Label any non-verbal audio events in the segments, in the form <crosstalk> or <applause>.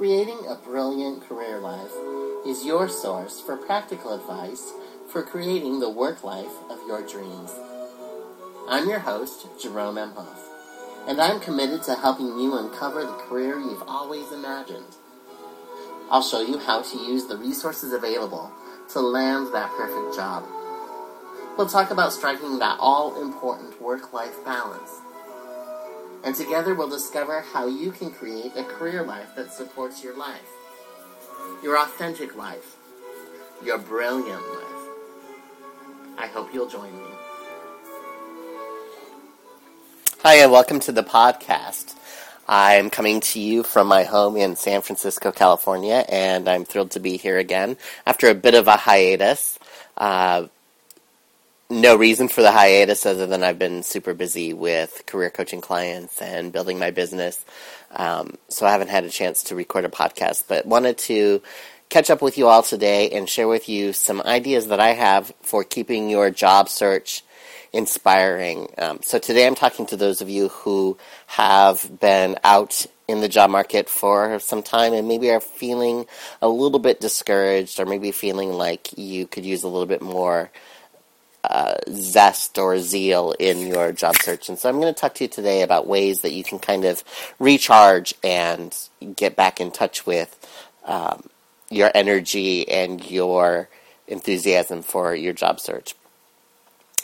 Creating a Brilliant Career Life is your source for practical advice for creating the work life of your dreams. I'm your host, Jerome M. Huff, and I'm committed to helping you uncover the career you've always imagined. I'll show you how to use the resources available to land that perfect job. We'll talk about striking that all important work life balance. And together we'll discover how you can create a career life that supports your life, your authentic life, your brilliant life. I hope you'll join me. Hi, and welcome to the podcast. I'm coming to you from my home in San Francisco, California, and I'm thrilled to be here again after a bit of a hiatus. Uh, no reason for the hiatus other than I've been super busy with career coaching clients and building my business. Um, so I haven't had a chance to record a podcast, but wanted to catch up with you all today and share with you some ideas that I have for keeping your job search inspiring. Um, so today I'm talking to those of you who have been out in the job market for some time and maybe are feeling a little bit discouraged or maybe feeling like you could use a little bit more uh, zest or zeal in your job search. And so I'm going to talk to you today about ways that you can kind of recharge and get back in touch with um, your energy and your enthusiasm for your job search.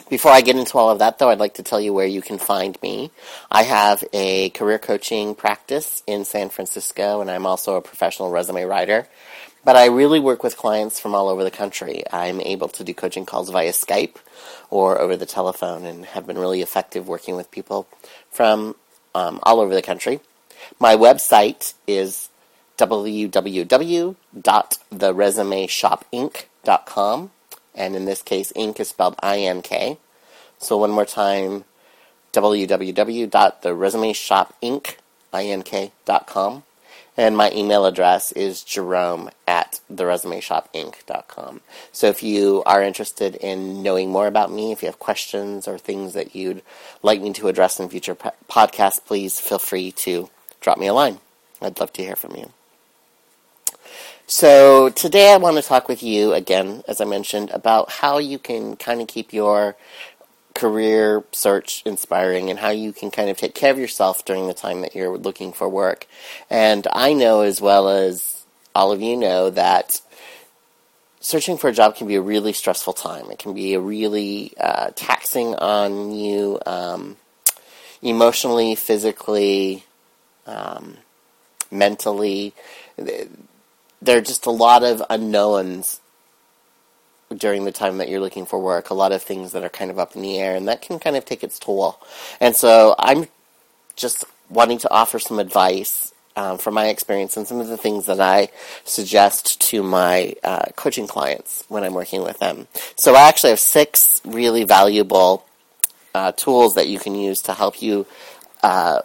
Before I get into all of that, though, I'd like to tell you where you can find me. I have a career coaching practice in San Francisco, and I'm also a professional resume writer. But I really work with clients from all over the country. I'm able to do coaching calls via Skype or over the telephone and have been really effective working with people from um, all over the country. My website is www.theresumeshopink.com. And in this case, Inc is spelled I-N-K. So one more time, www.theresumeshopink.com. And my email address is jerome theresumeshopink.com. So if you are interested in knowing more about me, if you have questions or things that you'd like me to address in future po- podcasts, please feel free to drop me a line. I'd love to hear from you. So today I want to talk with you again, as I mentioned, about how you can kind of keep your career search inspiring and how you can kind of take care of yourself during the time that you're looking for work. And I know as well as all of you know that searching for a job can be a really stressful time. It can be a really uh, taxing on you um, emotionally, physically, um, mentally. There are just a lot of unknowns during the time that you're looking for work. A lot of things that are kind of up in the air, and that can kind of take its toll. And so I'm just wanting to offer some advice um, from my experience and some of the things that I suggest to my uh, coaching clients when I'm working with them. So I actually have six really valuable uh, tools that you can use to help you uh,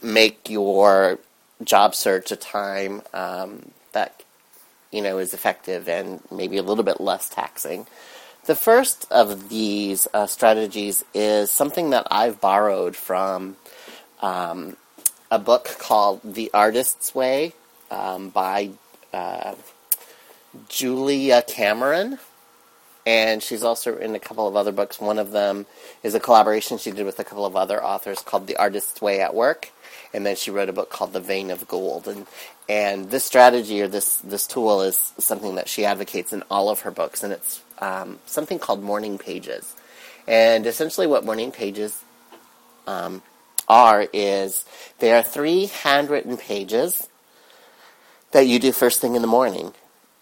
make your job search a time um, that you know, is effective and maybe a little bit less taxing. The first of these uh, strategies is something that I've borrowed from um, a book called The Artist's Way um, by uh, Julia Cameron. And she's also in a couple of other books. One of them is a collaboration she did with a couple of other authors called The Artist's Way at Work and then she wrote a book called The Vein of Gold. And and this strategy or this this tool is something that she advocates in all of her books, and it's um, something called morning pages. And essentially, what morning pages um, are is they are three handwritten pages that you do first thing in the morning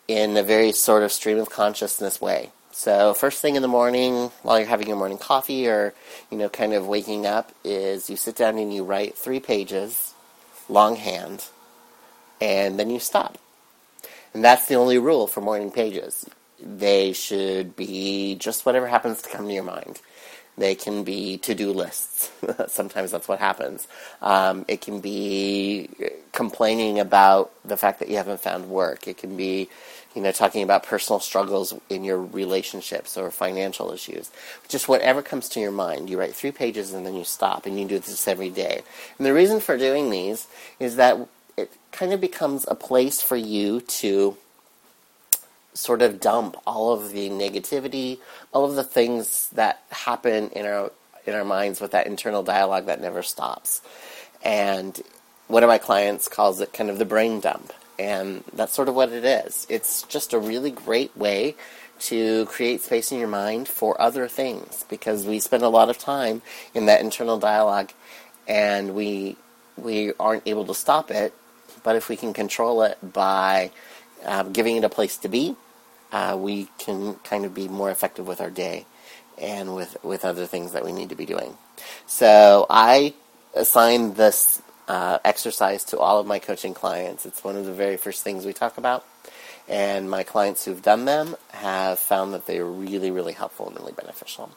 in a very sort of stream of consciousness way. So first thing in the morning, while you're having your morning coffee or, you know, kind of waking up, is you sit down and you write three pages, longhand, and then you stop. And that's the only rule for morning pages. They should be just whatever happens to come to your mind. They can be to-do lists. <laughs> Sometimes that's what happens. Um, it can be complaining about the fact that you haven't found work. It can be you know, talking about personal struggles in your relationships or financial issues. Just whatever comes to your mind. You write three pages and then you stop, and you do this every day. And the reason for doing these is that it kind of becomes a place for you to sort of dump all of the negativity, all of the things that happen in our in our minds with that internal dialogue that never stops. And one of my clients calls it kind of the brain dump. And that's sort of what it is. It's just a really great way to create space in your mind for other things because we spend a lot of time in that internal dialogue and we we aren't able to stop it. But if we can control it by um, giving it a place to be, uh, we can kind of be more effective with our day and with, with other things that we need to be doing. So I assign this uh, exercise to all of my coaching clients. It's one of the very first things we talk about. And my clients who've done them have found that they're really, really helpful and really beneficial.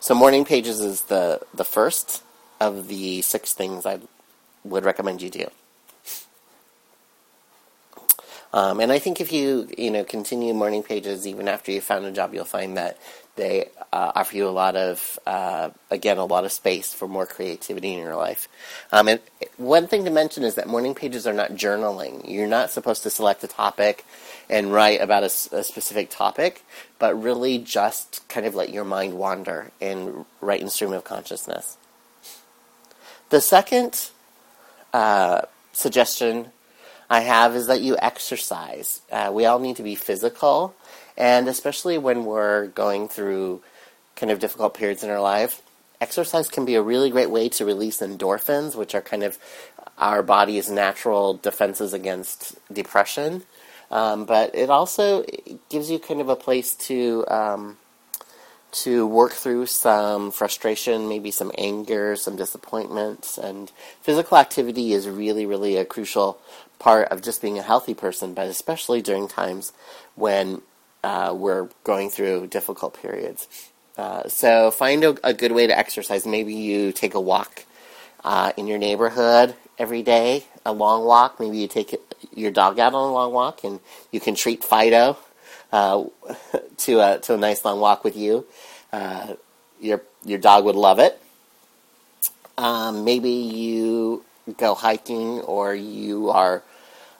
So morning pages is the, the first of the six things I would recommend you do. Um, and I think if you you know continue morning pages even after you found a job, you'll find that they uh, offer you a lot of uh, again a lot of space for more creativity in your life. Um, and one thing to mention is that morning pages are not journaling. You're not supposed to select a topic and write about a, a specific topic, but really just kind of let your mind wander and write in stream of consciousness. The second uh, suggestion I have is that you exercise. Uh, we all need to be physical, and especially when we're going through kind of difficult periods in our life, exercise can be a really great way to release endorphins, which are kind of our body's natural defenses against depression. Um, but it also gives you kind of a place to um, to work through some frustration, maybe some anger, some disappointments, and physical activity is really, really a crucial part of just being a healthy person, but especially during times when uh, we're going through difficult periods. Uh, so find a, a, good way to exercise. Maybe you take a walk uh, in your neighborhood every day, a long walk. Maybe you take your dog out on a long walk, and you can treat Fido uh, <laughs> to a to a nice long walk with you. Uh, your your dog would love it. Um, maybe you go hiking, or you are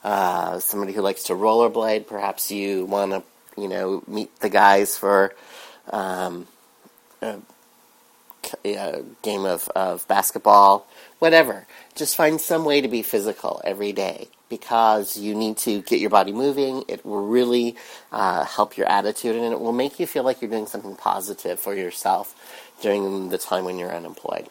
uh, somebody who likes to rollerblade. Perhaps you want to, you know, meet the guys for um, a, a, game of, of basketball. Whatever. Just find some way to be physical every day because you need to get your body moving. It will really uh, help your attitude and it will make you feel like you're doing something positive for yourself during the time when you're unemployed.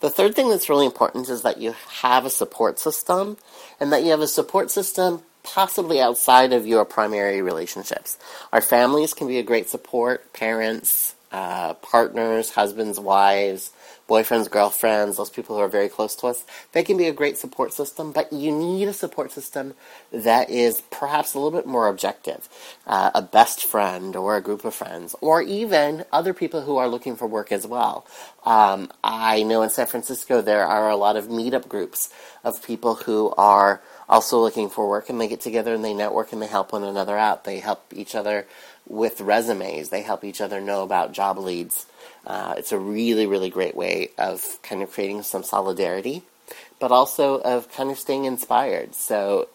The third thing that's really important is that you have a support system and that you have a support system possibly outside of your primary relationships. Our families can be a great support, parents, uh, partners, husbands, wives, boyfriends, girlfriends, those people who are very close to us, they can be a great support system, but you need a support system that is perhaps a little bit more objective. Uh, a best friend or a group of friends, or even other people who are looking for work as well. Um, I know in San Francisco there are a lot of meetup groups of people who are also looking for work and they get together and they network and they help one another out. They help each other with resumes. They help each other know about job leads. Uh, it's a really, really great way of kind of creating some solidarity, but also of kind of staying inspired. So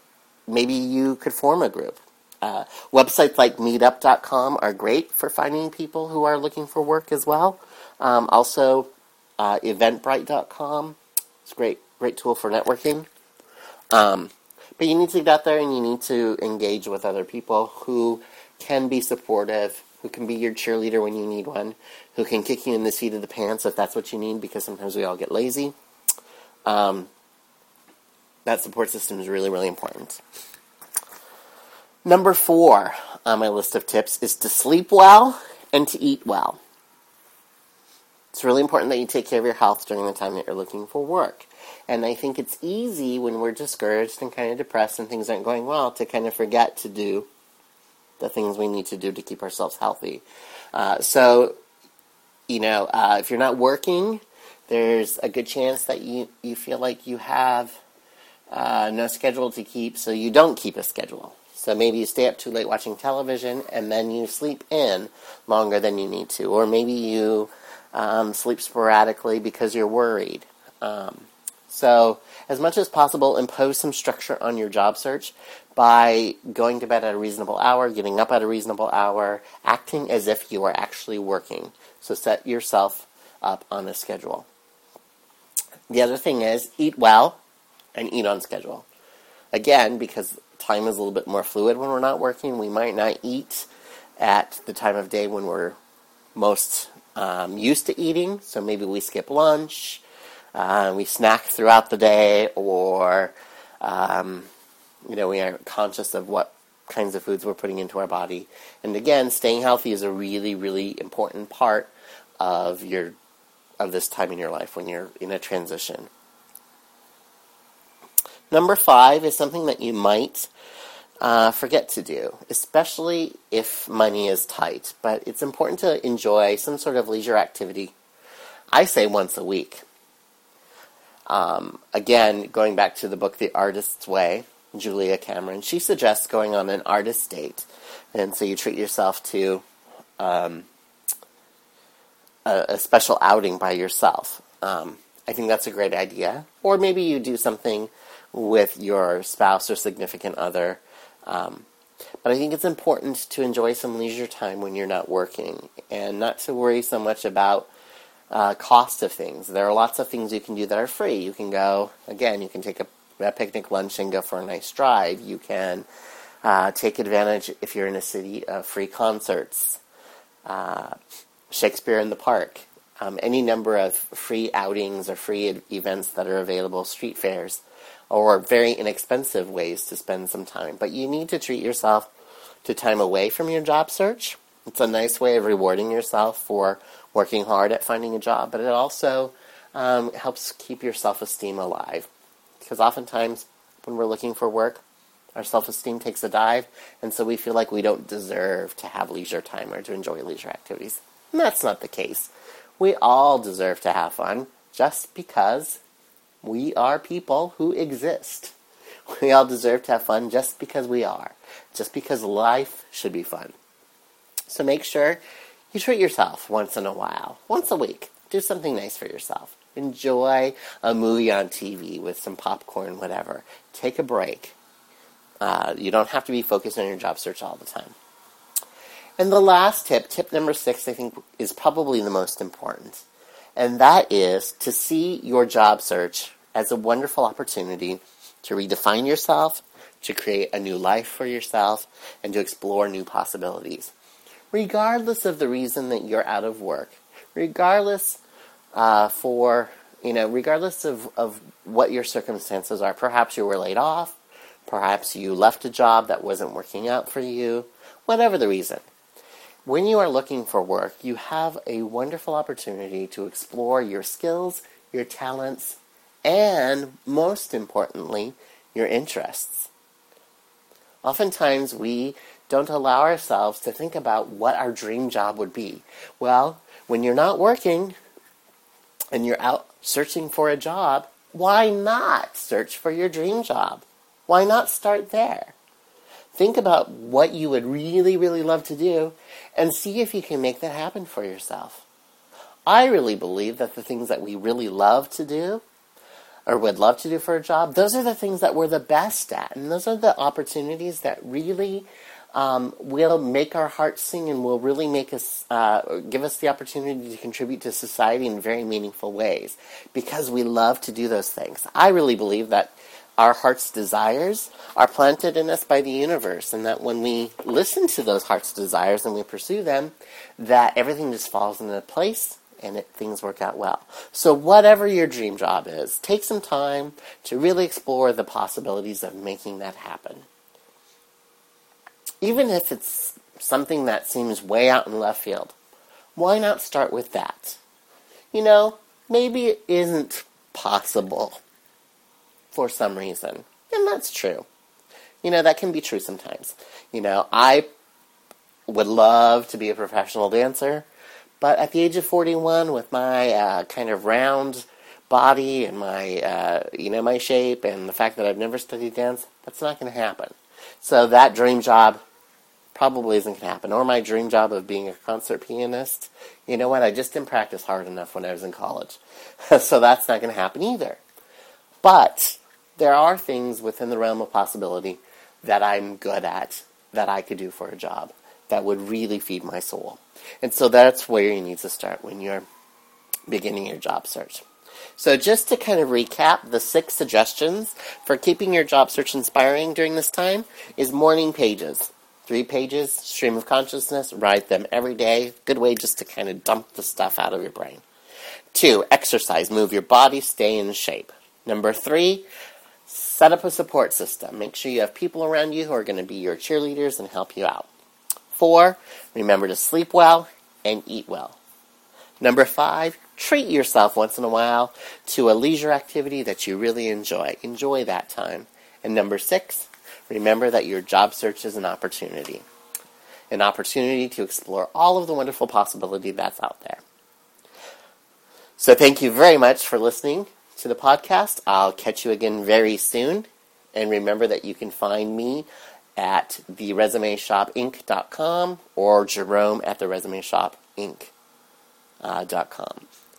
maybe you could form a group. Uh, websites like meetup.com are great for finding people who are looking for work as well. Um, also, uh, eventbrite.com is a great, great tool for networking. Um, but you need to get out there and you need to engage with other people who can be supportive, who can be your cheerleader when you need one, who can kick you in the seat of the pants if that's what you need, because sometimes we all get lazy. Um, that support system is really, really important. Number four on my list of tips is to sleep well and to eat well. It's really important that you take care of your health during the time that you're looking for work. And I think it's easy when we're discouraged and kind of depressed and things aren't going well to kind of forget to do the things we need to do to keep ourselves healthy. Uh, so, you know, uh, if you're not working, there's a good chance that you, you feel like you have uh, no schedule to keep, so you don't keep a schedule. So maybe you stay up too late watching television and then you sleep in longer than you need to. Or maybe you um, sleep sporadically because you're worried. Um, So, as much as possible, impose some structure on your job search by going to bed at a reasonable hour, getting up at a reasonable hour, acting as if you are actually working. So, set yourself up on a schedule. The other thing is eat well and eat on schedule. Again, because time is a little bit more fluid when we're not working, we might not eat at the time of day when we're most um, used to eating. So maybe we skip lunch, uh, we snack throughout the day, or um, you know we aren't conscious of what kinds of foods we're putting into our body. And again, staying healthy is a really, really important part of your of this time in your life when you're in a transition. Number five is something that you might uh, forget to do, especially if money is tight. But it's important to enjoy some sort of leisure activity. I say once a week. Um, again, going back to the book The Artist's Way, Julia Cameron, she suggests going on an artist date. And so you treat yourself to um, a, a, special outing by yourself. Um, I think that's a great idea. Or maybe you do something with your spouse or significant other. Um, but I think it's important to enjoy some leisure time when you're not working and not to worry so much about uh, cost of things. There are lots of things you can do that are free. You can go, again, you can take a, a picnic lunch and go for a nice drive. You can uh, take advantage, if you're in a city, of free concerts. Uh, Shakespeare in the Park, um, any number of free outings or free events that are available, street fairs, or very inexpensive ways to spend some time. But you need to treat yourself to time away from your job search. It's a nice way of rewarding yourself for working hard at finding a job, but it also um, helps keep your self esteem alive. Because oftentimes, when we're looking for work, our self esteem takes a dive, and so we feel like we don't deserve to have leisure time or to enjoy leisure activities. And that's not the case. We all deserve to have fun just because we are people who exist. <laughs> We all deserve to have fun just because we are, just because life should be fun. So make sure you treat yourself once in a while, once a week. Do something nice for yourself. Enjoy a movie on TV with some popcorn, whatever. Take a break. Uh, you don't have to be focused on your job search all the time. And the last tip, tip number six, I think is probably the most important. And that is to see your job search as a wonderful opportunity to redefine yourself, to create a new life for yourself, and to explore new possibilities. Regardless of the reason that you're out of work, regardless uh, for you know, regardless of, of what your circumstances are, perhaps you were laid off, perhaps you left a job that wasn't working out for you, whatever the reason. When you are looking for work, you have a wonderful opportunity to explore your skills, your talents, and most importantly, your interests. Oftentimes, we don't allow ourselves to think about what our dream job would be. Well, when you're not working and you're out searching for a job, why not search for your dream job? Why not start there? Think about what you would really, really love to do and see if you can make that happen for yourself. I really believe that the things that we really love to do or would love to do for a job, those are the things that we're the best at. And those are the opportunities that really um, will make our hearts sing and will really make us, uh, give us the opportunity to contribute to society in very meaningful ways because we love to do those things. I really believe that our heart's desires are planted in us by the universe and that when we listen to those heart's desires and we pursue them that everything just falls into place and it, things work out well so whatever your dream job is take some time to really explore the possibilities of making that happen even if it's something that seems way out in left field why not start with that you know maybe it isn't possible for some reason. And that's true. You know, that can be true sometimes. You know, I would love to be a professional dancer, but at the age of 41, with my uh, kind of round body and my, uh, you know, my shape and the fact that I've never studied dance, that's not going to happen. So that dream job probably isn't going to happen. Or my dream job of being a concert pianist. You know what? I just didn't practice hard enough when I was in college. <laughs> so that's not going to happen either. But there are things within the realm of possibility that I'm good at that I could do for a job that would really feed my soul. And so that's where you need to start when you're beginning your job search. So, just to kind of recap, the six suggestions for keeping your job search inspiring during this time is morning pages. Three pages, stream of consciousness, write them every day. Good way just to kind of dump the stuff out of your brain. Two, exercise, move your body, stay in shape. Number three, set up a support system. Make sure you have people around you who are going to be your cheerleaders and help you out. Four, remember to sleep well and eat well. Number five, treat yourself once in a while to a leisure activity that you really enjoy. Enjoy that time. And number six, remember that your job search is an opportunity. An opportunity to explore all of the wonderful possibility that's out there. So thank you very much for listening to the podcast. I'll catch you again very soon. And remember that you can find me at theresumeshopink.com or Jerome at theresumeshopink.com. Uh,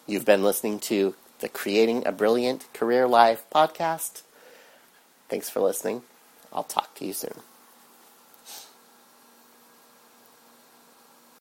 You've been listening to the Creating a Brilliant Career Life podcast. Thanks for listening. I'll talk to you soon.